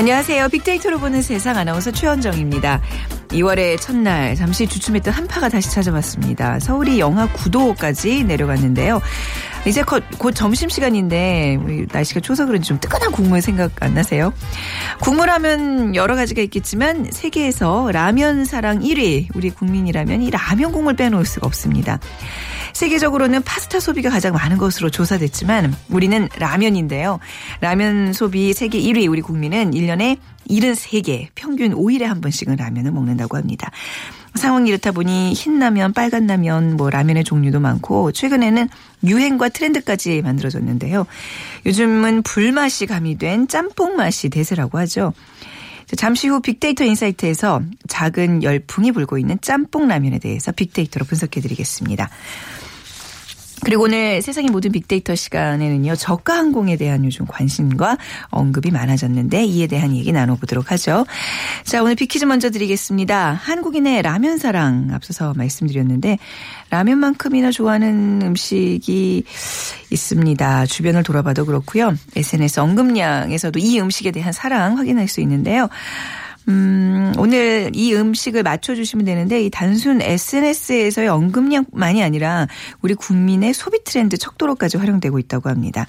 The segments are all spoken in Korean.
안녕하세요. 빅데이터로 보는 세상 아나운서 최현정입니다. 2월의 첫날 잠시 주춤했던 한파가 다시 찾아왔습니다. 서울이 영하 9도까지 내려갔는데요. 이제 곧, 곧 점심시간인데 날씨가 추워서 그런지 좀 뜨끈한 국물 생각 안 나세요? 국물 하면 여러 가지가 있겠지만 세계에서 라면 사랑 1위 우리 국민이라면 이 라면 국물 빼놓을 수가 없습니다. 세계적으로는 파스타 소비가 가장 많은 것으로 조사됐지만 우리는 라면인데요. 라면 소비 세계 1위 우리 국민은 1년에 73개, 평균 5일에 한 번씩은 라면을 먹는다고 합니다. 상황이 이렇다 보니 흰라면, 빨간라면, 뭐 라면의 종류도 많고 최근에는 유행과 트렌드까지 만들어졌는데요. 요즘은 불맛이 가미된 짬뽕 맛이 대세라고 하죠. 잠시 후 빅데이터 인사이트에서 작은 열풍이 불고 있는 짬뽕 라면에 대해서 빅데이터로 분석해 드리겠습니다. 그리고 오늘 세상의 모든 빅데이터 시간에는요, 저가 항공에 대한 요즘 관심과 언급이 많아졌는데 이에 대한 얘기 나눠보도록 하죠. 자, 오늘 빅퀴즈 먼저 드리겠습니다. 한국인의 라면 사랑 앞서서 말씀드렸는데 라면만큼이나 좋아하는 음식이 있습니다. 주변을 돌아봐도 그렇고요. SNS 언급량에서도 이 음식에 대한 사랑 확인할 수 있는데요. 음, 오늘 이 음식을 맞춰주시면 되는데 이 단순 SNS에서의 언급량만이 아니라 우리 국민의 소비 트렌드 척도로까지 활용되고 있다고 합니다.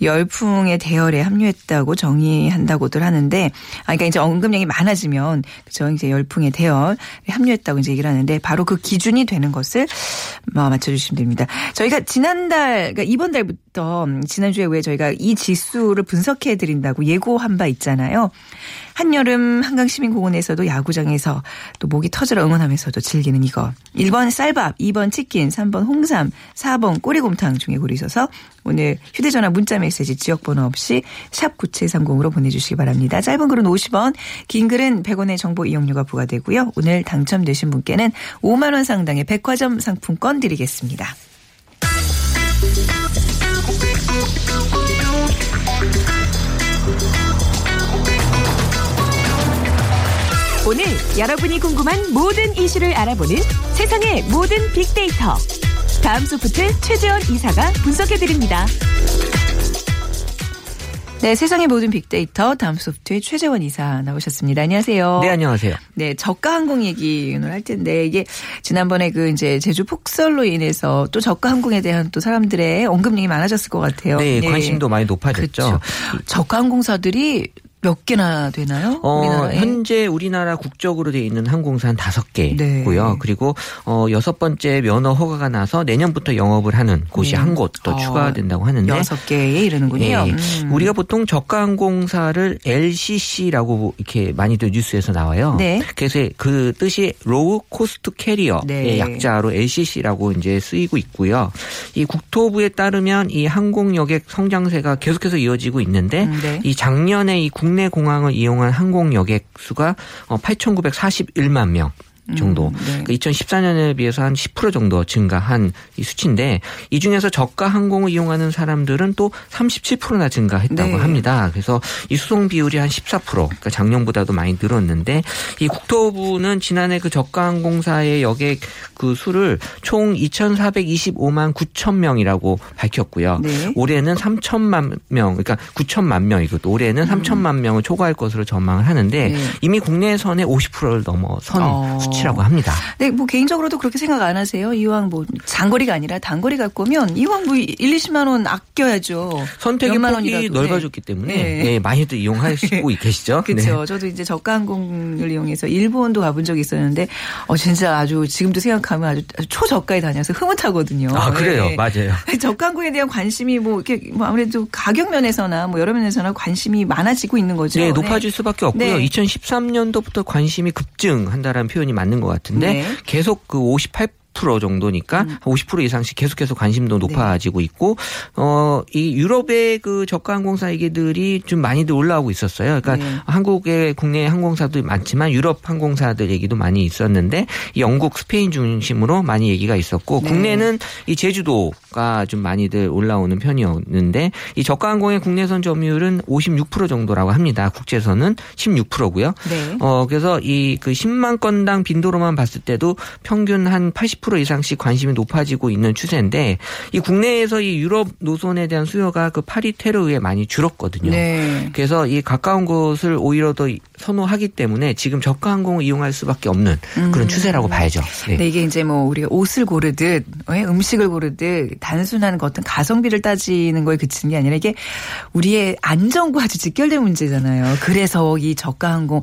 열풍의 대열에 합류했다고 정의한다고들 하는데, 아, 그러니까 이제 언급량이 많아지면 그죠 이제 열풍의 대열에 합류했다고 이제 얘기를 하는데 바로 그 기준이 되는 것을 뭐 맞춰주시면 됩니다. 저희가 지난달, 그러니까 이번 달부터 지난주에 왜 저희가 이 지수를 분석해 드린다고 예고한 바 있잖아요. 한여름 한강시민공원에서도 야구장에서 또 목이 터져라 응원하면서도 즐기는 이거. 1번 쌀밥, 2번 치킨, 3번 홍삼, 4번 꼬리곰탕 중에 고르셔서 오늘 휴대전화 문자메시지 지역번호 없이 샵 9730으로 보내주시기 바랍니다. 짧은 글은 50원, 긴 글은 100원의 정보 이용료가 부과되고요. 오늘 당첨되신 분께는 5만 원 상당의 백화점 상품권 드리겠습니다. 여러분이 궁금한 모든 이슈를 알아보는 세상의 모든 빅데이터. 다음 소프트 최재원 이사가 분석해드립니다. 네, 세상의 모든 빅데이터 다음 소프트의 최재원 이사 나오셨습니다. 안녕하세요. 네, 안녕하세요. 네, 저가 항공 얘기 오늘 할 텐데 이게 지난번에 그 이제 제주 폭설로 인해서 또 저가 항공에 대한 또 사람들의 언급량이 많아졌을 것 같아요. 네, 관심도 많이 높아졌죠. 그렇죠. 저가 항공사들이 몇 개나 되나요? 어, 우리나라에? 현재 우리나라 국적으로 돼 있는 항공사 한 다섯 개고요. 네. 그리고 어 여섯 번째 면허 허가가 나서 내년부터 영업을 하는 곳이 네. 한곳 더 어, 추가된다고 하는데 여섯 개에 이르는군요. 예, 음. 우리가 보통 저가 항공사를 LCC라고 이렇게 많이들 뉴스에서 나와요. 네. 그래서 그 뜻이 low cost carrier의 네. 약자로 LCC라고 이제 쓰이고 있고요. 이 국토부에 따르면 이 항공여객 성장세가 계속해서 이어지고 있는데 음, 네. 이 작년에 이국 내 공항을 이용한 항공 여객 수가 8,941만 명. 정도. 음, 네. 그러니까 2014년에 비해서 한 10% 정도 증가한 이 수치인데 이 중에서 저가 항공을 이용하는 사람들은 또 37%나 증가했다고 네. 합니다. 그래서 이 수송 비율이 한 14% 그러니까 작년보다도 많이 늘었는데 이 국토부는 지난해 그 저가 항공사의 여객 그 수를 총 2,425만 9천 명이라고 밝혔고요. 네. 올해는 3천만 명, 그러니까 9천만 명이고 또 올해는 3천만 명을 초과할 것으로 전망을 하는데 음. 네. 이미 국내선의 50%를 넘어선 어. 수치 라고 합니다. 네, 뭐 개인적으로도 그렇게 생각 안 하세요? 이왕 뭐 장거리가 아니라 단거리 갈 거면 이왕 뭐 1, 20만 원 아껴야죠. 선택의 폭이 원이라도. 넓어졌기 때문에 네. 네, 많이들 이용하시고 계시죠. 그렇죠. 네. 저도 이제 저가 항공을 이용해서 일본도 가본 적이 있었는데 어 진짜 아주 지금도 생각하면 아주 초저가에 다녀서 흐뭇하거든요. 아 그래요, 네. 맞아요. 저가 항공에 대한 관심이 뭐 이렇게 뭐 아무래도 가격 면에서나 뭐 여러 면에서나 관심이 많아지고 있는 거죠. 네, 높아질 수밖에 없고요. 네. 2013년도부터 관심이 급증한다라는 표현이 맞는 것 같은데 네. 계속 그 58. 10% 정도니까 50% 이상씩 계속해서 관심도 높아지고 있고 어 이 유럽의 그 저가 항공사 얘기들이 좀 많이들 올라오고 있었어요. 그러니까 네. 한국의 국내 항공사도 많지만 유럽 항공사들 얘기도 많이 있었는데 이 영국, 스페인 중심으로 많이 얘기가 있었고 네. 국내는 이 제주도가 좀 많이들 올라오는 편이었는데 이 저가 항공의 국내선 점유율은 56% 정도라고 합니다. 국제선은 16%고요. 네. 어 그래서 이 그 10만 건당 빈도로만 봤을 때도 평균 한80% 이상씩 관심이 높아지고 있는 추세인데 이 국내에서 이 유럽 노선에 대한 수요가 그 파리 테러에 많이 줄었거든요. 네. 그래서 이 가까운 곳을 오히려 더 선호하기 때문에 지금 저가 항공을 이용할 수밖에 없는 그런 추세라고 봐야죠. 네. 네, 이게 이제 뭐 우리가 옷을 고르듯 예, 음식을 고르듯 단순한 그 어떤 가성비를 따지는 거에 그치는 게 아니라 이게 우리의 안전과 아주 직결된 문제잖아요. 그래서 이 저가 항공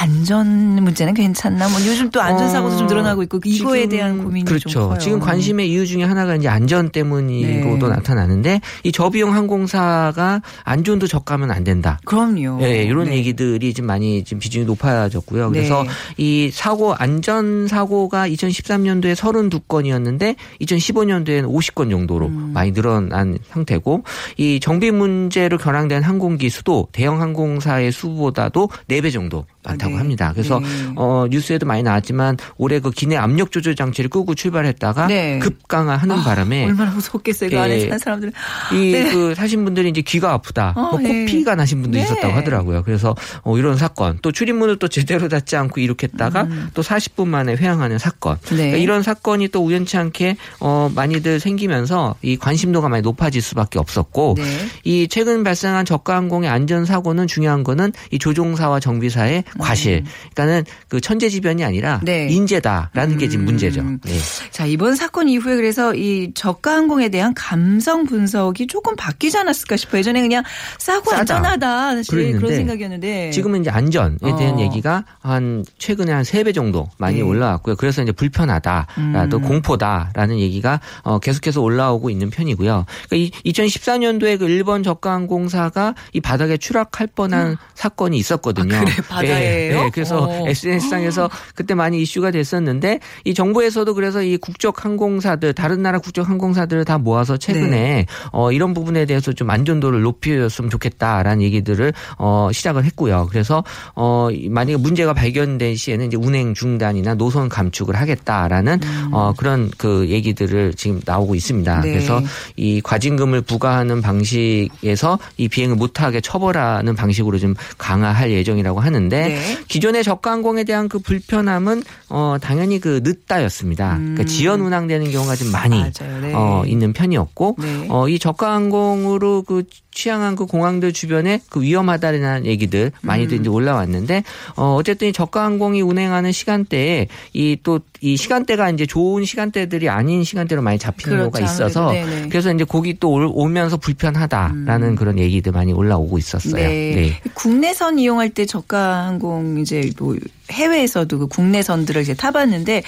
안전 문제는 괜찮나? 뭐 요즘 또 안전 사고도 좀 어, 늘어나고 있고 이거에 대한 고민 이 그렇죠. 좀 커요. 지금 관심의 이유 중에 하나가 이제 안전 때문이로도 네. 나타나는데 이 저비용 항공사가 안전도 저가면 안 된다. 그럼요. 예, 이런 네. 얘기들이 지금 많이 지금 비중이 높아졌고요. 그래서 네. 이 사고 안전 사고가 2013년도에 32건이었는데 2015년도에는 50건 정도로 음. 많이 늘어난 상태고 이 정비 문제로 결항된 항공기 수도 대형 항공사의 수보다도 4배 정도 많다고 아, 네. 합니다. 그래서 네. 어 뉴스에도 많이 나왔지만 올해 그 기내 압력 조절 장치를 끄고 출발했다가 네. 급강하하는 아, 바람에 얼마나 무섭겠어요. 그 예. 안에 사는 사람들은. 이 네. 그 사신 분들이 이제 귀가 아프다, 어, 뭐 네. 코피가 나신 분도 네. 있었다고 하더라고요. 그래서 어, 이런 사건, 또 출입문을 또 제대로 닫지 않고 이륙했다가 음. 또 40분 만에 회항하는 사건. 네. 그러니까 이런 사건이 또 우연치 않게 어, 많이들 생기면서 이 관심도가 많이 높아질 수밖에 없었고 네. 이 최근 발생한 저가 항공의 안전 사고는 중요한 거는 이 조종사와 정비사의 과실. 그러니까는 그 천재지변이 아니라 음. 네. 인재다라는 게 지금 음. 문제죠. 네. 자, 이번 사건 이후에 그래서 이 저가 항공에 대한 감성 분석이 조금 바뀌지 않았을까 싶어요. 예전에 그냥 싸고 싸다. 안전하다. 사실 그랬는데 그런 생각이었는데. 지금은 이제 안전에 대한 어. 얘기가 한 최근에 한 세 배 정도 많이 네. 올라왔고요. 그래서 이제 불편하다라도 음. 공포다라는 얘기가 어, 계속해서 올라오고 있는 편이고요. 그러니까 이 2014년도에 그 일본 저가항공사가 이 바닥에 추락할 뻔한 사건이 있었거든요. 아, 그래? 바다 네, 네. 그래서 어. SNS상에서 그때 많이 이슈가 됐었는데 이 정부에서도 그래서 이 국적 항공사들 다른 나라 국적 항공사들을 다 모아서 최근에 네. 어, 이런 부분에 대해서 좀 안전도를 높였으면 좋겠다라는 얘기들을 어, 시작을 했고요. 그래서 어, 이- 만약에 문제가 발견된 시에는 이제 운행 중단이나 노선 감축을 하겠다라는 어, 그런 그 얘기들을 지금 나오고 있습니다. 음. 네. 그래서 이 과징금을 부과하는 방식에서 이 비행을 못하게 처벌하는 방식으로 좀 강화할 예정이라고 하는데 네. 기존의 저가 항공에 대한 그 불편함은 어, 당연히 그 늦다였습니다. 그러니까 지연 운항되는 경우가 좀 많이 음. 네. 어, 있는 편이었고 네. 어, 이 저가 항공으로 그 취향한 그 공항들 주변에 그 위험하다라는 얘기들 많이들 음. 이제 올라왔는데 어, 어쨌든 이 저가 항공이 운행하는 시간대에 이 또이 시간대가 이제 좋은 시간대들이 아닌 시간대로 많이 잡히는 그렇죠. 경우가 있어서. 네네. 그래서 이제 거기 또 올- 오면서 불편하다라는 그런 얘기들 많이 올라오고 있었어요. 네. 국내선 이용할 때 저가 항공 이제 뭐 해외에서도 그 국내선들을 이제 타봤는데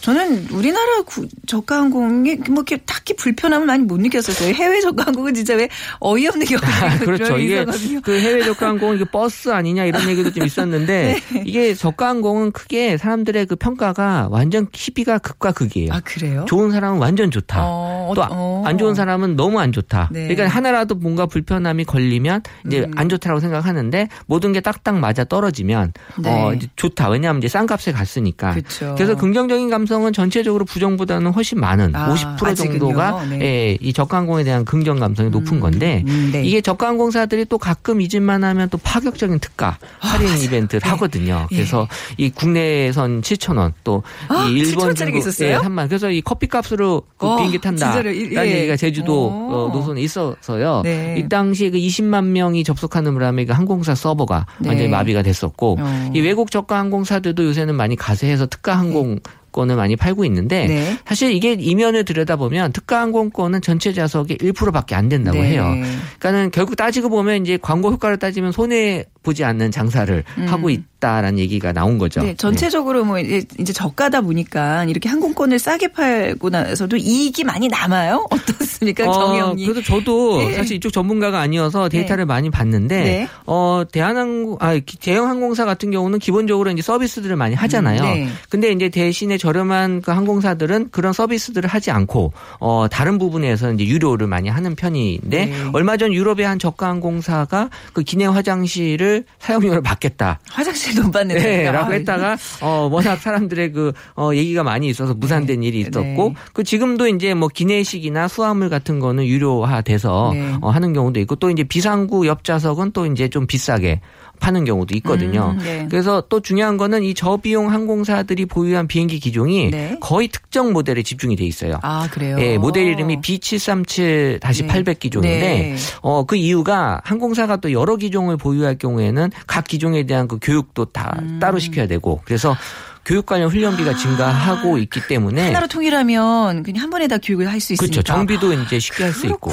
저는 우리나라 구- 저가 항공이 뭐 이렇게 딱히 불편함을 많이 못 느꼈었어요. 해외 저가 항공은 진짜 왜 어이없는 경우가 그렇죠. 이게 그 해외 저가 항공 이게 버스 아니냐 이런 얘기도 좀 있었는데 네. 이게 저가 항공은 크게 사람들의 그 평가가 완전 희비가 극과 극이에요. 아 그래요? 좋은 사람은 완전 좋다. 어, 또 어. 안 좋은 사람은 너무 안 좋다. 네. 그러니까 하나라도 뭔가 불편함이 걸리면 이제 음. 안 좋다라고 생각하는데 모든 게 딱딱 맞아 떨어지면 네. 어 이제 좋다. 왜냐하면 이제 싼 값에 갔으니까. 그렇죠. 래서 긍정적인 감성은 전체적으로 부정보다는 훨씬 많은 아, 50% 아직은요. 정도가 네. 예, 이 저가항공에 대한 긍정 감성이 높은 건데 음, 네. 이게 저가항공사들이 또 가끔 잊을만 하면 또 파격적인 특가 할인 이벤트를 네. 하거든요. 예. 그래서 이 국내선 7천 원, 또 아, 이 일본 7,000 짜리가 중국 있었어요? 예, 3만. 그래서 이 커피 값으로 그 어, 비행기 탄다라는 예. 얘기가 제주도 오. 어, 노선에 있어서요. 네. 이 당시에 그 20만 명이 접속하는 바람에 그 항공사 서버가 네. 완전히 마비가 됐었고 어. 이 외국 저가 항공 사들도 요새는 많이 가세해서 특가 항공 권을 많이 팔고 있는데 네. 사실 이게 이면을 들여다보면 특가 항공권은 전체 좌석의 1%밖에 안 된다고 네. 해요. 그러니까는 결국 따지고 보면 이제 광고 효과를 따지면 손해 보지 않는 장사를 하고 있다라는 얘기가 나온 거죠. 음. 네, 전체적으로 뭐 이제, 이제 저가다 보니까 이렇게 항공권을 싸게 팔고 나서도 이익이 많이 남아요? 어떻습니까? 어떻습니까, 정영님? 그래서 저도 네. 사실 이쪽 전문가가 아니어서 데이터를 많이 봤는데, 네. 어, 대한항공, 아, 기- 대형 항공사 같은 경우는 기본적으로 이제 서비스들을 많이 하잖아요. 음, 네. 근데 이제 대신에 저렴한 그 항공사들은 그런 서비스들을 하지 않고, 어, 다른 부분에서 이제 유료를 많이 하는 편인데, 네. 얼마 전 유럽의 한 저가 항공사가 그 기내 화장실을 사용료를 받겠다. 화장실 돈 받는 네. 라고 아, 했다가, 어, 워낙 사람들의 그, 어, 얘기가 많이 있어서 무산된 일이 있었고, 네. 그 지금도 이제 뭐 기내식이나 수화물 같은 거는 유료화돼서 네. 어, 하는 경우도 있고, 또 이제 비상구 옆 좌석은 또 이제 좀 비싸게 파는 경우도 있거든요. 음, 네. 그래서 또 중요한 거는 이 저비용 항공사들이 보유한 비행기 기종이 네. 거의 특정 모델에 집중이 돼 있어요. 아, 그래요? 예, 모델 이름이 B737-800 기종인데 네. 어, 그 이유가 항공사가 또 여러 기종을 보유할 경우에 는 각 기종에 대한 그 교육도 다 음. 따로 시켜야 되고 그래서 교육 관련 훈련비가 증가하고 있기 때문에 아. 하나로 통일하면 그냥 한 번에 다 교육을 할 수 있으니까. 그렇죠. 정비도 이제 쉽게 할 수 있고.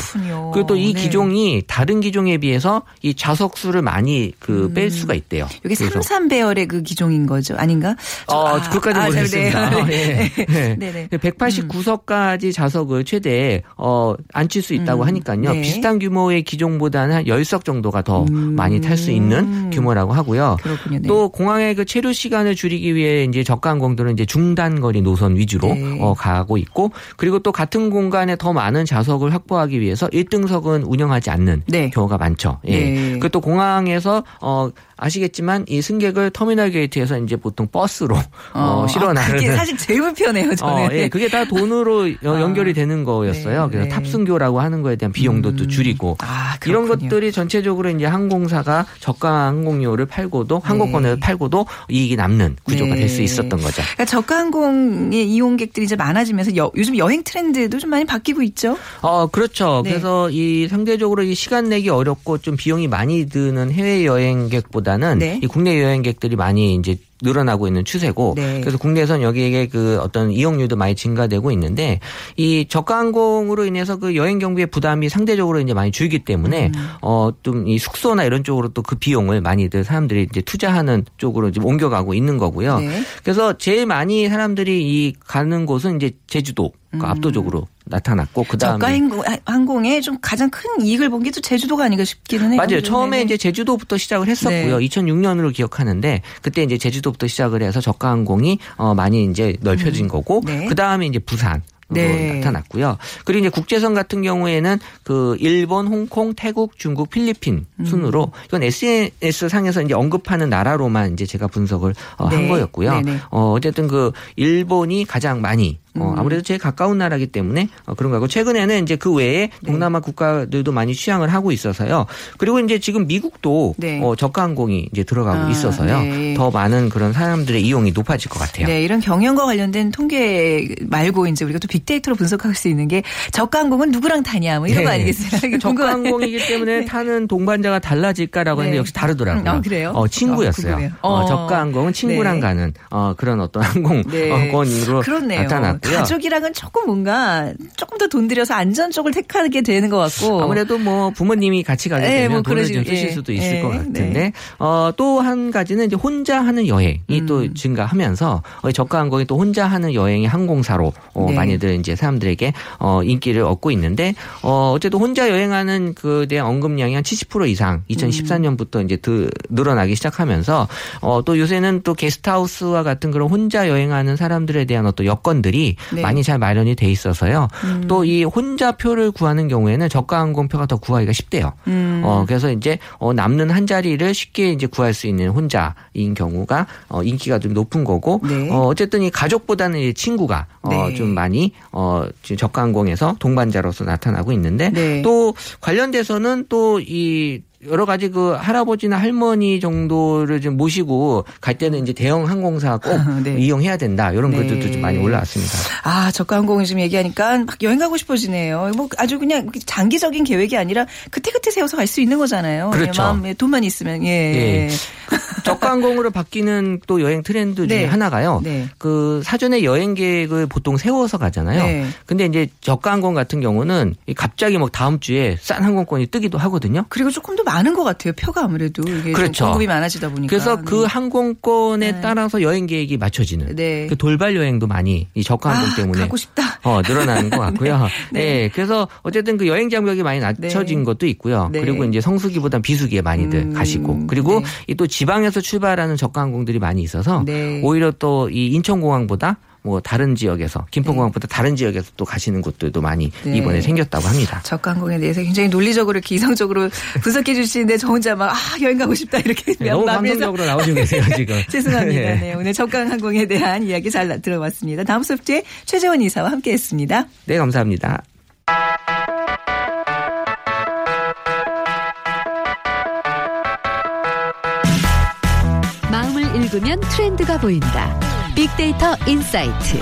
그리고 또이 네. 기종이 다른 기종에 비해서 이 좌석 수를 많이 그뺄 수가 있대요. 이게 그래서 33배열의 그 기종인 거죠. 아닌가? 어, 아, 그것까지 아, 모르겠습니다. 네. 어, 예. 네. 네 네. 189석까지 좌석을 최대 어 앉힐 수 있다고 음, 하니까요. 네. 비슷한 규모의 기종보다는 한 10석 정도가 더 음. 많이 탈 수 있는 규모라고 하고요. 그렇군요. 네. 또 공항의 그 체류 시간을 줄이기 위해 이제 저가 항공들은 이제 중단 거리 노선 위주로 네. 어, 가고 있고 그리고 또 같은 공간에 더 많은 좌석을 확보하기 위해서 1등석은 운영하지 않는 네. 경우가 많죠. 예. 네. 그리고 또 공항에서 어 아시겠지만 이 승객을 터미널 게이트에서 이제 보통 버스로 어, 실어 아, 나르는 그게 사실 제일 불편해요, 저는. 어, 예, 그게 다 돈으로 여- 아. 연결이 되는 거였어요. 네, 그래서 네. 탑승교라고 하는 거에 대한 비용도 또 줄이고 아, 이런. 것들이 전체적으로 이제 항공사가 저가 항공료를 팔고도 항공권을 네. 팔고도 이익이 남는 구조가 네. 될수 있 었던 거죠. 그러니까 저가 항공의 이용객들이 이제 많아지면서 여- 요즘 여행 트렌드도 좀 많이 바뀌고 있죠. 어, 그렇죠. 네. 그래서 이 상대적으로 이 시간 내기 어렵고 좀 비용이 많이 드는 해외 여행객보다는 네. 이 국내 여행객들이 많이 이제 늘어나고 있는 추세고 네. 그래서 국내에선 여기에 그 어떤 이용률도 많이 증가되고 있는데 이 저가 항공으로 인해서 그 여행 경비의 부담이 상대적으로 이제 많이 줄기 때문에 음. 어좀 이 숙소나 이런 쪽으로 또 그 비용을 많이들 사람들이 이제 투자하는 쪽으로 지금 옮겨가고 있는 거고요. 네. 그래서 제일 많이 사람들이 이 가는 곳은 이제 제주도 가 압도적으로 나타났고 그 다음에 음. 저가 항공, 항공에 좀 가장 큰 이익을 본 게 또 제주도가 아닌가 싶기는 해요. 맞아요. 처음에 네네. 이제 제주도부터 시작을 했었고요. 네. 2006년으로 기억하는데 그때 이제 제주도부터 시작을 해서 저가 항공이 어 많이 이제 넓혀진 거고 네. 그 다음에 이제 부산. 네. 나타났고요. 그리고 이제 국제선 같은 경우에는 그 일본, 홍콩, 태국, 중국, 필리핀 음. 순으로 이건 SNS 상에서 이제 언급하는 나라로만 이제 제가 분석을 어, 한 네. 거였고요. 네네. 어 어쨌든 그 일본이 가장 많이 음. 어, 아무래도 제일 가까운 나라기 때문에 어, 그런 거고 최근에는 이제 그 외에 네. 동남아 국가들도 많이 취향을 하고 있어서요. 그리고 이제 지금 미국도 네. 어, 저가 항공이 이제 들어가고 아, 있어서요. 네. 더 많은 그런 사람들의 이용이 높아질 것 같아요. 네, 이런 경영과 관련된 통계 말고 이제 우리가 또 빅데이터로 분석할 수 있는 게 저가 항공은 누구랑 타냐 뭐 이런 거 네. 아니겠어요? 이게 저가. 항공이기 때문에 타는 동반자가 달라질까라고 네. 했는데 역시 다르더라고요. 음, 아, 그래요? 어, 친구였어요. 아. 어, 어. 저가 항공은 친구랑 네. 가는 어, 그런 어떤 네. 항공권으로. 나타났 고요. 가족이랑은 조금 뭔가 조금 더 돈 들여서 안전 쪽을 택하게 되는 것 같고. 아무래도 뭐 부모님이 같이 가게 네, 되면 뭐 돈을 좀 그러시- 쓰실 예, 수도 있을 예, 것 같은데 네. 어, 또 한 가지는 이제 혼자 하는 여행이 음. 또 증가하면서 어, 저가 항공이 또 혼자 하는 여행의 항공사로 어, 네. 많이들 이제 사람들에게 어, 인기를 얻고 있는데 어, 어쨌든 혼자 여행하는 그에 대한 언급량이 한 70% 이상 2014년부터 이제 드, 늘어나기 시작하면서 어, 또 요새는 또 게스트하우스와 같은 그런 혼자 여행하는 사람들에 대한 어떤 여건들이 네. 많이 잘 마련이 돼 있어서요. 음. 또이 혼자 표를 구하는 경우에는 저가 항공표가 더 구하기가 쉽대요. 음. 어, 그래서 이제 어, 남는 한 자리를 쉽게 이제 구할 수 있는 혼자인 경우가 어, 인기가 좀 높은 거고 네. 어, 어쨌든 이 가족보다는 이 친구가 어, 네. 좀 많이 어, 저가 항공에서 동반자로서 나타나고 있는데 네. 또 관련돼서는 또이 여러 가지 그 할아버지나 할머니 정도를 좀 모시고 갈 때는 이제 대형 항공사 꼭 네. 이용해야 된다 이런 네. 글들도 좀 많이 올라왔습니다. 아, 저가 항공을 지금 얘기하니까 막 여행 가고 싶어지네요. 뭐 아주 그냥 장기적인 계획이 아니라 그때그때 세워서 갈 수 있는 거잖아요. 그렇죠. 예, 마음에 돈만 있으면 예. 예. 저가항공으로 바뀌는 또 여행 트렌드 중에 네. 하나가요. 네. 그 사전에 여행 계획을 보통 세워서 가잖아요. 네. 근데 이제 저가항공 같은 경우는 이 갑자기 뭐 다음 주에 싼 항공권이 뜨기도 하거든요. 그리고 조금 더 많은 것 같아요. 표가 아무래도 이게 좀 그렇죠. 공급이 많아지다 보니까. 그래서 그 네. 항공권에 네. 따라서 여행 계획이 맞춰지는 네. 그 돌발 여행도 많이 이 저가항공 아, 때문에 가고 싶다. 어, 늘어나는 것 같고요. 네. 네. 그래서 어쨌든 그 여행 장벽이 많이 낮춰진 네. 것도 있고요. 네. 그리고 이제 성수기보단 비수기에 많이들 음, 가시고 그리고 또 지방에서 출발하는 저가 항공들이 많이 있어서 네. 오히려 또 이 인천공항보다 뭐 다른 지역에서 김포공항보다 다른 지역에서 또 가시는 곳들도 많이 네. 이번에 생겼다고 합니다. 저가항공에 대해서 굉장히 논리적으로 이렇게 이성적으로 분석해 주시는데 저 혼자 막 아, 여행 가고 싶다 이렇게 네, 너무 감성적으로 나오시고 계세요 지금. 죄송합니다. 네. 네, 오늘 저가항공에 대한 이야기 잘 들어봤습니다. 다음 수업주에 최재원 이사와 함께했습니다. 네 감사합니다. 읽으면 트렌드가 보인다. 빅데이터 insight.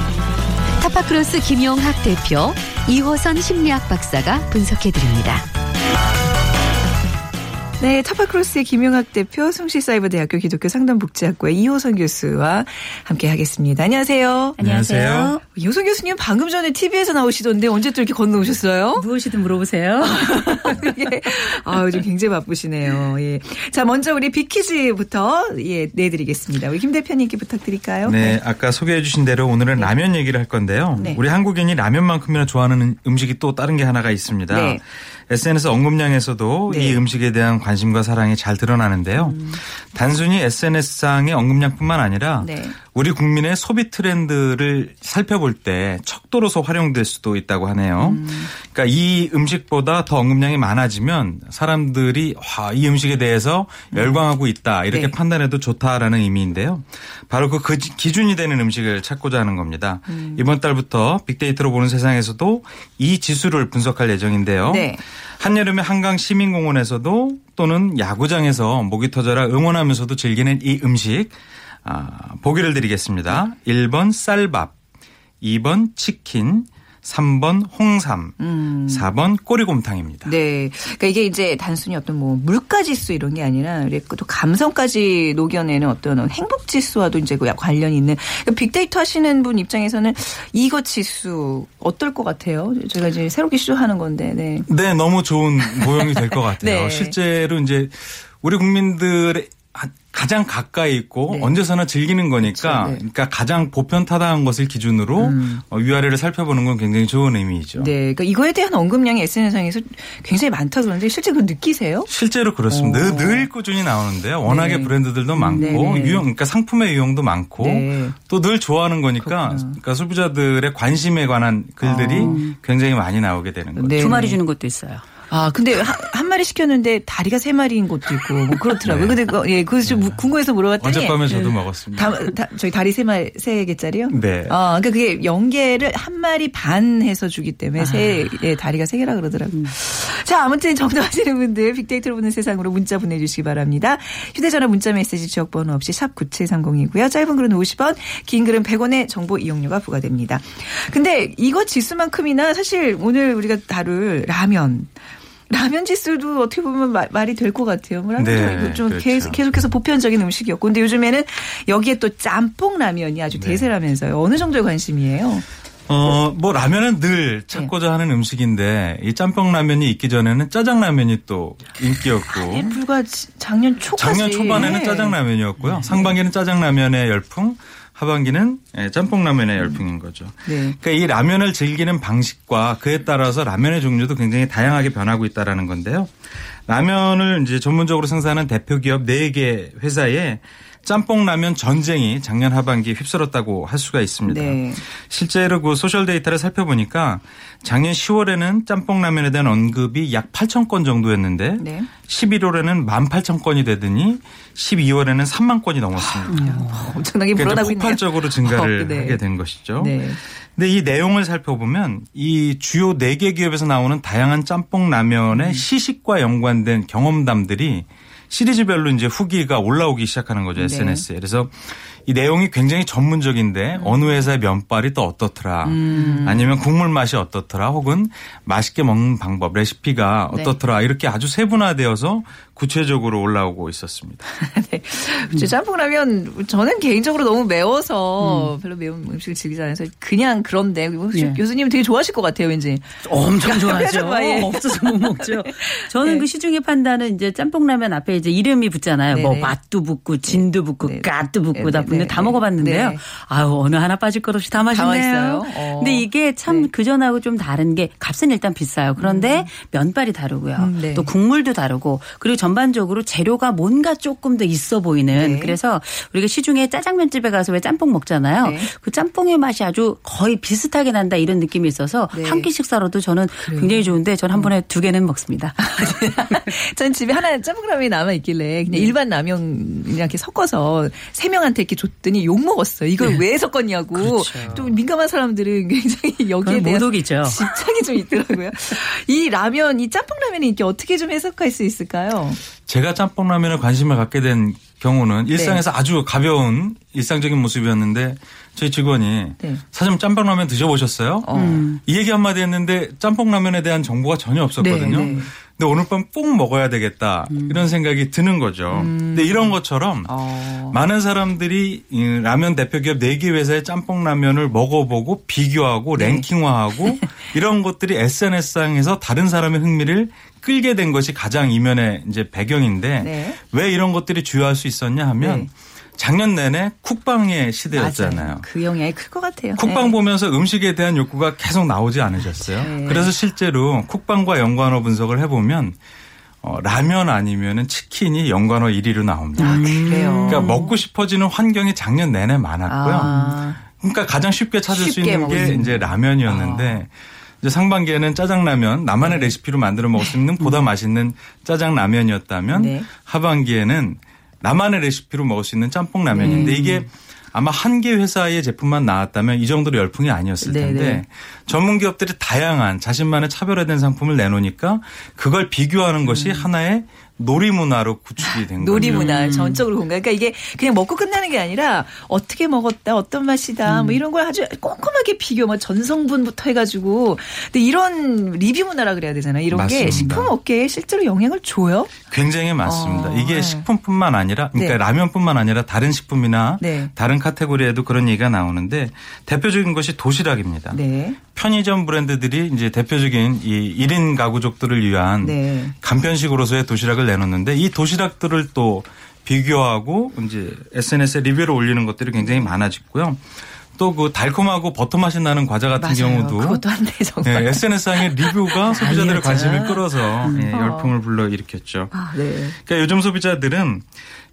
타파크로스 김용학 대표, 이호선 심리학 박사가 분석해드립니다. 네, 타파크로스의 김용학 대표, 숭실사이버대학교 기독교 상담복지학과의 이호선 교수와 함께 하겠습니다. 안녕하세요. 안녕하세요. 이호선 교수님 방금 전에 TV에서 나오시던데 언제 또 이렇게 건너오셨어요? 무엇이든 물어보세요. 예. 아, 요즘 굉장히 바쁘시네요. 예. 자, 먼저 우리 빅퀴즈부터 예, 내드리겠습니다. 우리 김 대표님께 부탁드릴까요? 네, 아까 소개해 주신 대로 오늘은 라면 얘기를 할 건데요. 네. 우리 한국인이 라면만큼이나 좋아하는 음식이 또 다른 게 하나가 있습니다. 네. SNS 언급량에서도 네. 이 음식에 대한 관 심과 사랑이 잘 드러나는데요. 단순히 SNS상의 언급량뿐만 아니라 네. 우리 국민의 소비 트렌드를 살펴볼 때 척도로서 활용될 수도 있다고 하네요. 그러니까 이 음식보다 더 언급량이 많아지면 사람들이 와, 이 음식에 대해서 열광하고 있다 이렇게 네. 판단해도 좋다라는 의미인데요. 바로 그, 그 기준이 되는 음식을 찾고자 하는 겁니다. 이번 달부터 빅데이터로 보는 세상에서도 이 지수를 분석할 예정인데요. 네. 한여름에 한강 시민공원에서도 또는 야구장에서 목이 터져라 응원하면서도 즐기는 이 음식 아, 보기를 드리겠습니다. 1번 쌀밥, 2번 치킨, 3번 홍삼, 4번 꼬리곰탕입니다. 네. 그러니까 이게 이제 단순히 어떤 뭐 물가 지수 이런 게 아니라 또 감성까지 녹여내는 어떤 행복 지수와도 이제 그 관련이 있는 그러니까 빅데이터 하시는 분 입장에서는 이거 지수 어떨 것 같아요? 제가 이제 새롭게 시도하는 건데. 네. 네, 너무 좋은 모형이 될 것 같아요. 네. 실제로 이제 우리 국민들의 가장 가까이 있고 네. 언제서나 즐기는 거니까 그렇죠. 네. 그러니까 가장 보편 타당한 것을 기준으로 어, 위아래를 살펴보는 건 굉장히 좋은 의미이죠. 네. 그러니까 이거에 대한 언급량이 SNS상에서 굉장히 많다 그러는데 실제 그거 느끼세요? 실제로 그렇습니다. 늘, 늘 꾸준히 나오는데요. 워낙에 네. 브랜드들도 많고 네, 네. 유형, 그러니까 상품의 유형도 많고 네. 또늘 좋아하는 거니까 그렇구나. 그러니까 소비자들의 관심에 관한 글들이 굉장히 많이 나오게 되는 거죠. 네. 두 마리 주는 것도 있어요. 아, 근데 한, 한 마리 시켰는데 다리가 세 마리인 것도 있고 뭐 그렇더라고요. 근데 그, 예, 그래서 좀 궁금해서 물어봤더니 어젯밤에 저도 먹었습니다. 다, 다, 저희 다리 세 마리 세 개짜리요? 네. 아, 그러니까 그게 연계를 한 마리 반 해서 주기 때문에 세 예, 다리가 세 개라 그러더라고요. 자, 아무튼 정답하시는 분들 빅데이터로 보는 세상으로 문자 보내 주시기 바랍니다. 휴대 전화 문자 메시지 지역 번호 없이 샵 9730이고요. 짧은 글은 50원, 긴 글은 100원의 정보 이용료가 부과됩니다. 근데 이거 지수만큼이나 사실 오늘 우리가 다룰 라면 라면 지수도 어떻게 보면 마- 말이 될 것 같아요. 뭐 라면 네, 좀, 좀 그렇죠. 계속, 계속해서 보편적인 음식이었고. 근데 요즘에는 여기에 또 짬뽕 라면이 아주 네. 대세라면서요. 어느 정도의 관심이에요? 어, 뭐 라면은 늘 찾고자 하는 음식인데 이 짬뽕 라면이 있기 전에는 짜장 라면이 또 인기였고 불과 지- 작년 초까지. 작년 초반에는 네. 짜장 라면이었고요. 상반기는 짜장 라면의 열풍, 하반기는 예, 짬뽕 라면의 열풍인 거죠. 네. 그러니까 이 라면을 즐기는 방식과 그에 따라서 라면의 종류도 굉장히 다양하게 변하고 있다라는 건데요. 라면을 이제 전문적으로 생산하는 대표 기업 4개 회사에 짬뽕 라면 전쟁이 작년 하반기에 휩쓸었다고 할 수가 있습니다. 네. 실제로 그 social 데이터를 살펴보니까 작년 10월에는 짬뽕 라면에 대한 언급이 약 8천 건 정도였는데 네. 11월에는 18,000건이 되더니 12월에는 3만 건이 넘었습니다. 엄청나게 그러니까 불어나고 있네요. 폭발적으로 증가를 어, 네. 하게 된 것이죠. 네. 근데 이 내용을 살펴보면 이 주요 4개 기업에서 나오는 다양한 짬뽕 라면의 시식과 연관된 경험담들이 시리즈별로 이제 후기가 올라오기 시작하는 거죠, 네. SNS에. 그래서 이 내용이 굉장히 전문적인데 어느 회사의 면발이 또 어떻더라. 아니면 국물 맛이 어떻더라. 혹은 맛있게 먹는 방법, 레시피가 네. 어떻더라. 이렇게 아주 세분화되어서 구체적으로 올라오고 있었습니다. 네. 저 짬뽕라면 저는 개인적으로 너무 매워서 별로 매운 음식을 즐기지 않아서 그냥 그런데 예. 교수님 되게 좋아하실 것 같아요, 왠지. 엄청 좋아하죠. 예. 없어서 못 먹죠. 저는 네. 그 시중에 판다는 이제 짬뽕라면 앞에 이제 이름이 붙잖아요. 뭐 네네. 맛도 붙고 진도 붙고 네. 갓도 붙고 다 네, 붙는데 네, 다 네. 먹어봤는데요. 네. 아유 어느 하나 빠질 것 없이 다 맛있네요. 맛있어요? 어. 근데 이게 참 네. 그전하고 좀 다른 게 값은 일단 비싸요. 그런데 면발이 다르고요. 음, 네. 또 국물도 다르고 그리고 전 반적으로 재료가 뭔가 조금 더 있어 보이는 네. 그래서 우리가 시중에 짜장면 집에 가서 왜 짬뽕 먹잖아요. 네. 그 짬뽕의 맛이 아주 거의 비슷하게 난다 이런 느낌이 있어서 네. 한끼 식사로도 저는 굉장히 좋은데 저는 한 번에 두 개는 먹습니다. 전 집에 하나 짬뽕라면이 남아 있길래 그냥 일반 라면 이렇게 섞어서 세 명한테 이렇게 줬더니 욕 먹었어요. 이걸 왜 섞었냐고. 그렇죠. 좀 민감한 사람들은 굉장히 여기에 대한 모독이죠. 집착이 좀 있더라고요. 이 라면, 이 짬뽕 라면이 이렇게 어떻게 좀 해석할 수 있을까요? 제가 짬뽕라면에 관심을 갖게 된 경우는 네. 일상에서 아주 가벼운 일상적인 모습이었는데 저희 직원이 네. 사장님 짬뽕라면 드셔보셨어요? 음. 이 얘기 한마디 했는데 짬뽕라면에 대한 정보가 전혀 없었거든요. 네, 네. 근데 오늘 밤 꼭 먹어야 되겠다 이런 생각이 드는 거죠. 근데 이런 것처럼 어. 많은 사람들이 이 라면 대표 기업 4개 회사의 짬뽕 라면을 먹어보고 비교하고 네. 랭킹화하고 이런 것들이 SNS상에서 다른 사람의 흥미를 끌게 된 것이 가장 이면의 이제 배경인데 네. 왜 이런 것들이 주요할 수 있었냐 하면 네. 작년 내내 쿡방의 시대였잖아요. 맞아요. 그 영향이 클 것 같아요. 쿡방 네. 보면서 음식에 대한 욕구가 계속 나오지 않으셨어요. 네. 그래서 실제로 쿡방과 연관어 분석을 해보면 어, 라면 아니면은 치킨이 연관어 1위로 나옵니다. 아, 그래요. 그러니까 먹고 싶어지는 환경이 작년 내내 많았고요. 아. 그러니까 가장 쉽게 찾을 수 쉽게 있는 먹을 수게 있는. 이제 라면이었는데 이제 상반기에는 짜장라면 나만의 레시피로 만들어 먹을 수 있는 보다 맛있는 짜장라면이었다면 네. 하반기에는 나만의 레시피로 먹을 수 있는 짬뽕 라면인데 이게 아마 한 개 회사의 제품만 나왔다면 이 정도로 열풍이 아니었을 네, 텐데 네. 전문 기업들이 다양한 자신만의 차별화된 상품을 내놓으니까 그걸 비교하는 것이 하나의 놀이 문화로 구축이 된 거죠. 놀이 문화 전적으로 공감. 그러니까 이게 그냥 먹고 끝나는 게 아니라 어떻게 먹었다, 어떤 맛이다, 뭐 이런 걸 아주 꼼꼼하게 비교, 뭐 전성분부터 해가지고. 근데 이런 리뷰 문화라 그래야 되잖아요. 이런 게 맞습니다. 식품 업계에 실제로 영향을 줘요. 굉장히 많습니다. 어, 이게 네. 식품뿐만 아니라 그러니까 네. 라면뿐만 아니라 다른 식품이나 네. 다른 카테고리에도 그런 얘기가 나오는데 대표적인 것이 도시락입니다. 네. 편의점 브랜드들이 이제 대표적인 이 1인 가구족들을 위한 네. 간편식으로서의 도시락을 내놓는데 이 도시락들을 또 비교하고 이제 SNS에 리뷰를 올리는 것들이 굉장히 많아졌고요. 또 그 달콤하고 버터 맛이 나는 과자 같은 맞아요. 경우도 그것도 한데 정말. 네, SNS상의 리뷰가 소비자들의. 관심을 끌어서 예, 열풍을 불러일으켰죠. 아, 네. 그러니까 요즘 소비자들은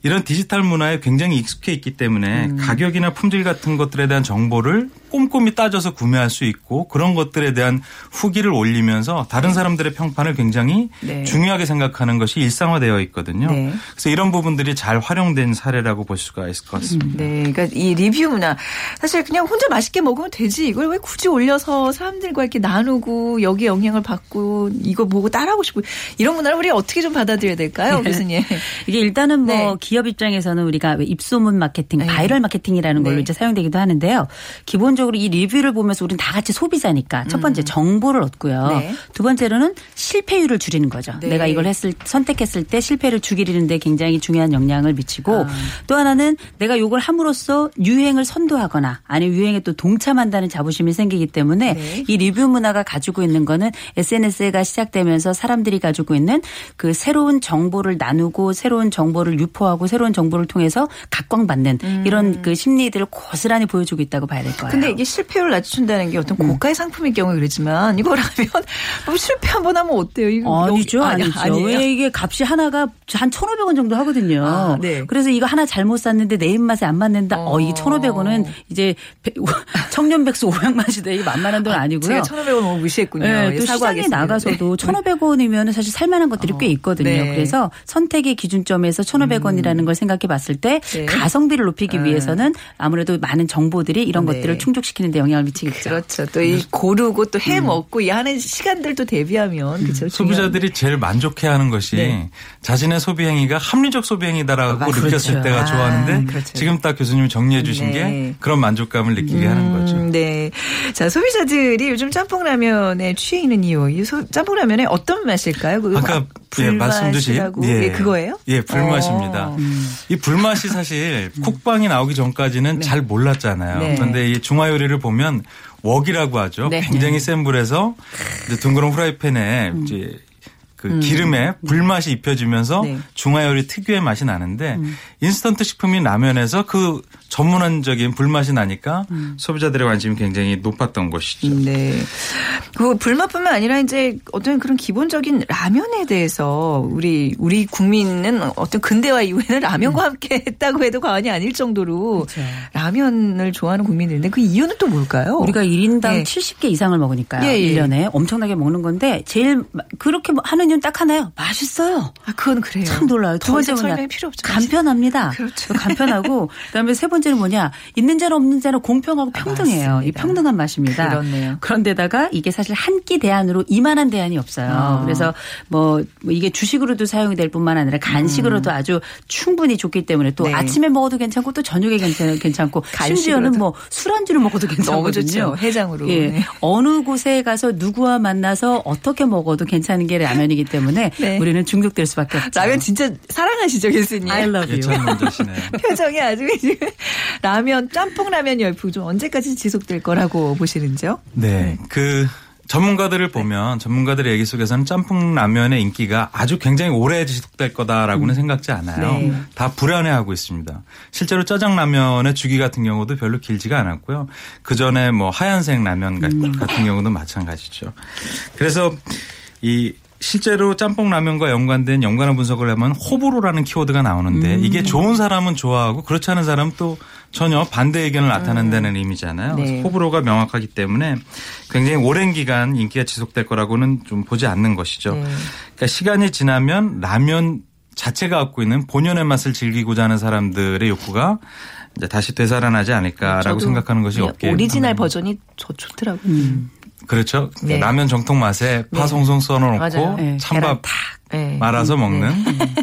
이런 디지털 문화에 굉장히 익숙해 있기 때문에 음. 가격이나 품질 같은 것들에 대한 정보를 꼼꼼히 따져서 구매할 수 있고 그런 것들에 대한 후기를 올리면서 다른 사람들의 평판을 굉장히 네. 중요하게 생각하는 것이 일상화되어 있거든요. 네. 그래서 이런 부분들이 잘 활용된 사례라고 볼 수가 있을 것 같습니다. 네, 그러니까 이 리뷰 문화 사실 그냥 혼자 맛있게 먹으면 되지 이걸 왜 굳이 올려서 사람들과 이렇게 나누고 여기 영향을 받고 이거 보고 따라하고 싶고 이런 문화를 우리 어떻게 좀 받아들여야 될까요, 교수님? 이게 일단은 뭐 네. 기업 입장에서는 우리가 왜 입소문 마케팅, 네. 바이럴 마케팅이라는 걸로 네. 이제 사용되기도 하는데요. 기본적으로 이 리뷰를 보면서 우리는 다 같이 소비자니까 첫 번째 정보를 얻고요. 음. 네. 두 번째로는 실패율을 줄이는 거죠. 네. 내가 이걸 했을 선택했을 때 실패를 줄이는데 굉장히 중요한 영향을 미치고 아. 또 하나는 내가 요걸 함으로써 유행을 선도하거나 아니면 유행에 또 동참한다는 자부심이 생기기 때문에 네. 이 리뷰 문화가 가지고 있는 거는 SNS가 시작되면서 사람들이 가지고 있는 그 새로운 정보를 나누고 새로운 정보를 유포하고 새로운 정보를 통해서 각광받는 이런 그 심리들을 고스란히 보여주고 있다고 봐야 될 거예요. 음. 근데 이게 실패율을 낮춘다는 게 어떤 고가의 상품일 경우에 그렇지만 이거라면 뭐 실패 한 번 하면 어때요? 이거 아니죠, 아니, 아니죠. 아니에요? 왜 이게 값이 하나가 한 1,500원 정도 하거든요. 아, 네. 그래서 이거 하나 잘못 샀는데 내 입맛에 안 맞는다. 어, 이게 1,500원은 이제 백- 청년 백수 오양맛이다. 이게 만만한 돈 아니고요. 제가 1,500원 너무 무시했군요. 네, 또 시장에 사과하겠습니다. 나가서도 네. 1,500원이면 사실 살만한 것들이 꽤 있거든요. 네. 그래서 선택의 기준점에서 1,500원이라는 라면이라는 걸 생각해 봤을 때 네. 가성비를 높이기 위해서는 아무래도 많은 정보들이 이런 네. 것들을 충족 시키는 데 영향을 미치겠죠. 그렇죠. 또 이 고르고 또 해 먹고 이 하는 시간들도 대비하면 그렇죠. 소비자들이 제일 만족해하는 것이 네. 자신의 소비 행위가 합리적 소비 행위다라고 아, 느꼈을 그렇죠. 때가 아, 좋아하는데 그렇죠. 지금 딱 교수님이 정리해 주신 네. 게 그런 만족감을 느끼게 하는 거죠. 음, 네. 자, 소비자들이 요즘 짬뽕라면에 취해 있는 이유. 이 소- 짬뽕라면에 어떤 맛일까요? 그 아까 예, 말씀드린 불맛이라고. 예, 그거예요? 예, 불맛입니다. 어. 이 불맛이 사실 쿡방이 나오기 전까지는 잘 몰랐잖아요. 네. 그런데 이 중화 요리를 보면 웍이라고 하죠. 네. 굉장히 센 불에서 이제 둥그런 후라이팬에 이제 그 기름에 불맛이 입혀지면서 네. 중화 요리 특유의 맛이 나는데 인스턴트 식품인 라면에서 그 전문적인 불맛이 나니까 소비자들의 관심이 굉장히 높았던 것이죠. 네. 그 불맛뿐만 아니라 이제 어떤 그런 기본적인 라면에 대해서 우리 우리 국민은 어떤 근대화 이후에는 라면과 함께 했다고 해도 과언이 아닐 정도로 그렇죠. 라면을 좋아하는 국민들인데 그 이유는 또 뭘까요? 우리가 1인당 네. 70개 이상을 먹으니까요. 예, 예. 1년에 엄청나게 먹는 건데 제일 마- 그렇게 뭐 하는 이유는 딱 하나요. 맛있어요. 아, 그건 그래요. 참 놀라요. 두더 번째 뭐냐. 필요 없죠. 간편합니다. 그렇죠. 간편하고 그다음에 세 번째는 뭐냐. 있는 자는 없는 자는 공평하고 평등해요. 이 맞습니다. 평등한 맛입니다. 그렇네요. 그런데다가 이게 사실 한 끼 대안으로 이만한 대안이 없어요. 아. 그래서 뭐, 뭐 이게 주식으로도 사용이 될 뿐만 아니라 간식으로도 아주 충분히 좋기 때문에 또 음. 네. 아침에 먹어도 괜찮고 또 저녁에 괜찮, 괜찮고 심지어는. 뭐 술안주로 먹어도 괜찮거든요. 해장으로. 예. 네. 어느 곳에 가서 누구와 만나서 어떻게 먹어도 괜찮은 게 라면이 기 때문에 네. 우리는 중독될 수밖에 없죠. 라면 진짜 사랑하시죠, 교수님? I love you. 표정이 아주 지금 라면 짬뽕 라면 열풍 좀 언제까지 지속될 거라고 보시는지요? 네. 그 전문가들을 보면 전문가들의 얘기 속에서는 짬뽕 라면의 인기가 아주 굉장히 오래 지속될 거다라고는 생각지 않아요. 네. 다 불안해하고 있습니다. 실제로 짜장 라면의 주기 같은 경우도 별로 길지가 않았고요. 그 전에 뭐 하얀색 라면 가- 같은 경우도 마찬가지죠. 그래서 이 실제로 짬뽕 라면과 연관된 연관어 분석을 하면 호불호라는 키워드가 나오는데 이게 좋은 사람은 좋아하고 그렇지 않은 사람은 또 전혀 반대 의견을 나타낸다는 의미잖아요. 그래서 네. 호불호가 명확하기 때문에 굉장히 오랜 기간 인기가 지속될 거라고는 좀 보지 않는 것이죠. 네. 그러니까 시간이 지나면 라면 자체가 갖고 있는 본연의 맛을 즐기고자 하는 사람들의 욕구가 이제 다시 되살아나지 않을까라고 생각하는 것이 이 없게 오리지널 버전이 저 좋더라고요. 그렇죠. 네. 라면 정통 맛에 파 네. 송송 썰어놓고. 네. 찬밥 네. 말아서 먹는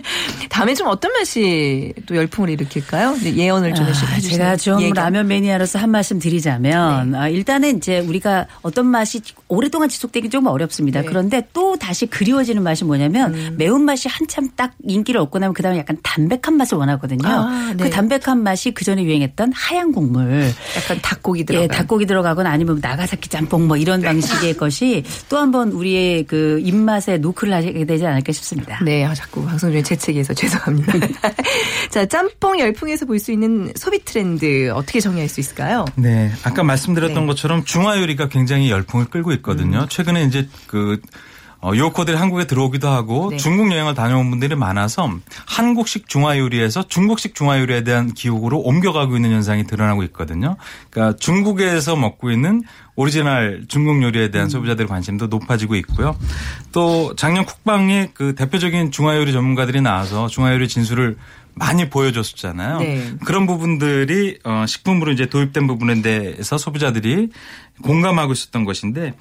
다음에 좀 어떤 맛이 또 열풍을 일으킬까요? 예언을 좀 아, 해주세요. 제가 좀 예견. 라면 매니아로서 한 말씀 드리자면 네. 아, 일단은 이제 우리가 어떤 맛이 오랫동안 지속되기 조금 어렵습니다. 네. 그런데 또 다시 그리워지는 맛이 뭐냐면 음. 매운 맛이 한참 딱 인기를 얻고 나면 그다음에 약간 담백한 맛을 원하거든요. 아, 네. 그 담백한 맛이 그 전에 유행했던 하얀 국물. 약간 닭고기 들어가. 예, 닭고기 들어가거나 아니면 나가사키 짬뽕 뭐 이런 방식의 것이 또 한 번 우리의 그 입맛에 노크를 하게 되지 않을까 싶습니다. 네, 아, 자꾸 방송 중에 재채기해서 죄송합니다. 자, 짬뽕 열풍에서 볼 수 있는 소비 트렌드 어떻게 정리할 수 있을까요? 네. 아까 말씀드렸던 네. 음. 것처럼 중화 요리가 굉장히 열풍을 끌고 있거든요. 최근에 이제 그 어, 요코들이 한국에 들어오기도 하고 네. 중국 여행을 다녀온 분들이 많아서 한국식 중화 요리에서 중국식 중화 요리에 대한 기억으로 옮겨가고 있는 현상이 드러나고 있거든요. 그러니까 중국에서 먹고 있는 오리지널 중국 요리에 음. 대한 소비자들의 관심도 높아지고 있고요. 또 작년 쿡방에 그 대표적인 중화 요리 전문가들이 나와서 중화 요리 진술을 많이 보여줬었잖아요. 네. 그런 부분들이 어, 식품으로 이제 도입된 부분에 대해서 소비자들이 공감하고 있었던 것인데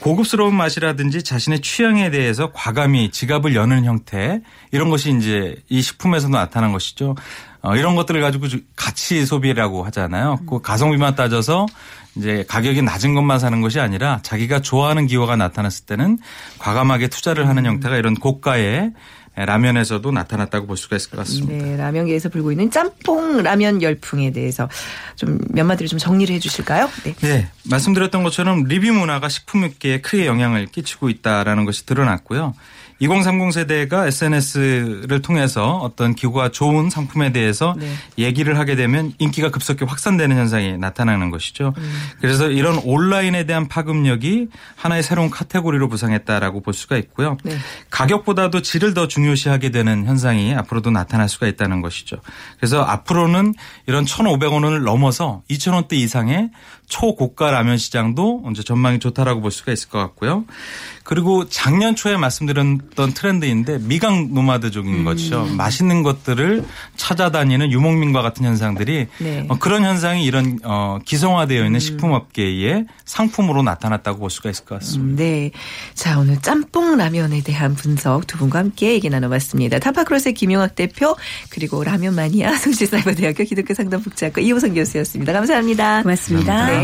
고급스러운 맛이라든지 자신의 취향에 대해서 과감히 지갑을 여는 형태 이런 것이 이제 이 식품에서 나타난 것이죠. 어, 이런 것들을 가지고 주- 가치 소비라고 하잖아요. 그 가성비만 따져서 이제 가격이 낮은 것만 사는 것이 아니라 자기가 좋아하는 기호가 나타났을 때는 과감하게 투자를 하는 형태가 이런 고가의 라면에서도 나타났다고 볼 수가 있을 것 같습니다. 네, 라면계에서 불고 있는 짬뽕 라면 열풍에 대해서 좀 몇 마디로 좀 정리를 해 주실까요? 네. 네, 말씀드렸던 것처럼 리뷰 문화가 식품업계에 크게 영향을 끼치고 있다라는 것이 드러났고요. 2030 세대가 SNS를 통해서 어떤 기구가 좋은 상품에 대해서 네. 얘기를 하게 되면 인기가 급속히 확산되는 현상이 나타나는 것이죠. 음. 그래서 이런 온라인에 대한 파급력이 하나의 새로운 카테고리로 부상했다라고 볼 수가 있고요. 네. 가격보다도 질을 더 중요시하게 되는 현상이 앞으로도 나타날 수가 있다는 것이죠. 그래서 앞으로는 이런 1,500원을 넘어서 2,000원대 이상의 초고가 라면 시장도 이제 전망이 좋다라고 볼 수가 있을 것 같고요. 그리고 작년 초에 말씀드린 어떤 트렌드인데 미각 노마드족인 거죠. 맛있는 것들을 찾아다니는 유목민과 같은 현상들이 네. 어, 그런 현상이 이런 어, 기성화되어 있는 식품업계의 상품으로 나타났다고 볼 수가 있을 것 같습니다. 음, 네. 자, 오늘 짬뽕 라면에 대한 분석 두 분과 함께 얘기 나눠봤습니다. 타파크로스의 김용학 대표, 그리고 라면 마니아 송실사이버대학교 기독교 상담 복지학과 이호선 교수였습니다. 감사합니다. 고맙습니다. 네.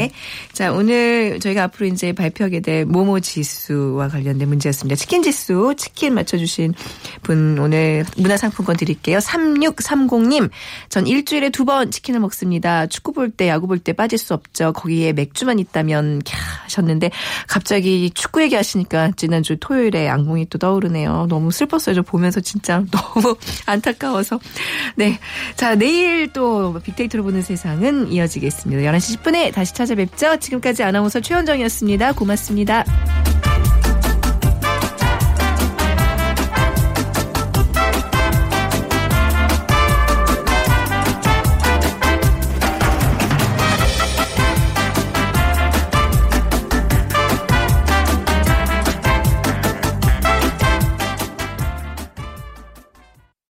자, 오늘 저희가 앞으로 이제 발표하게 될 모모 지수와 관련된 문제였습니다. 치킨 지수, 치킨 맞춰주신 분 오늘 문화상품권 드릴게요. 3630님, 전 일주일에 두 번 치킨을 먹습니다. 축구 볼 때, 야구 볼 때 빠질 수 없죠. 거기에 맥주만 있다면, 캬, 하셨는데, 갑자기 축구 얘기하시니까 지난주 토요일에 악몽이 또 떠오르네요. 너무 슬펐어요. 저 보면서 진짜 너무 안타까워서. 네. 자, 내일 또 빅데이터로 보는 세상은 이어지겠습니다. 11시 10분에 다시 찾아 화제 맵자 지금까지 아나운서 최현정이었습니다. 고맙습니다.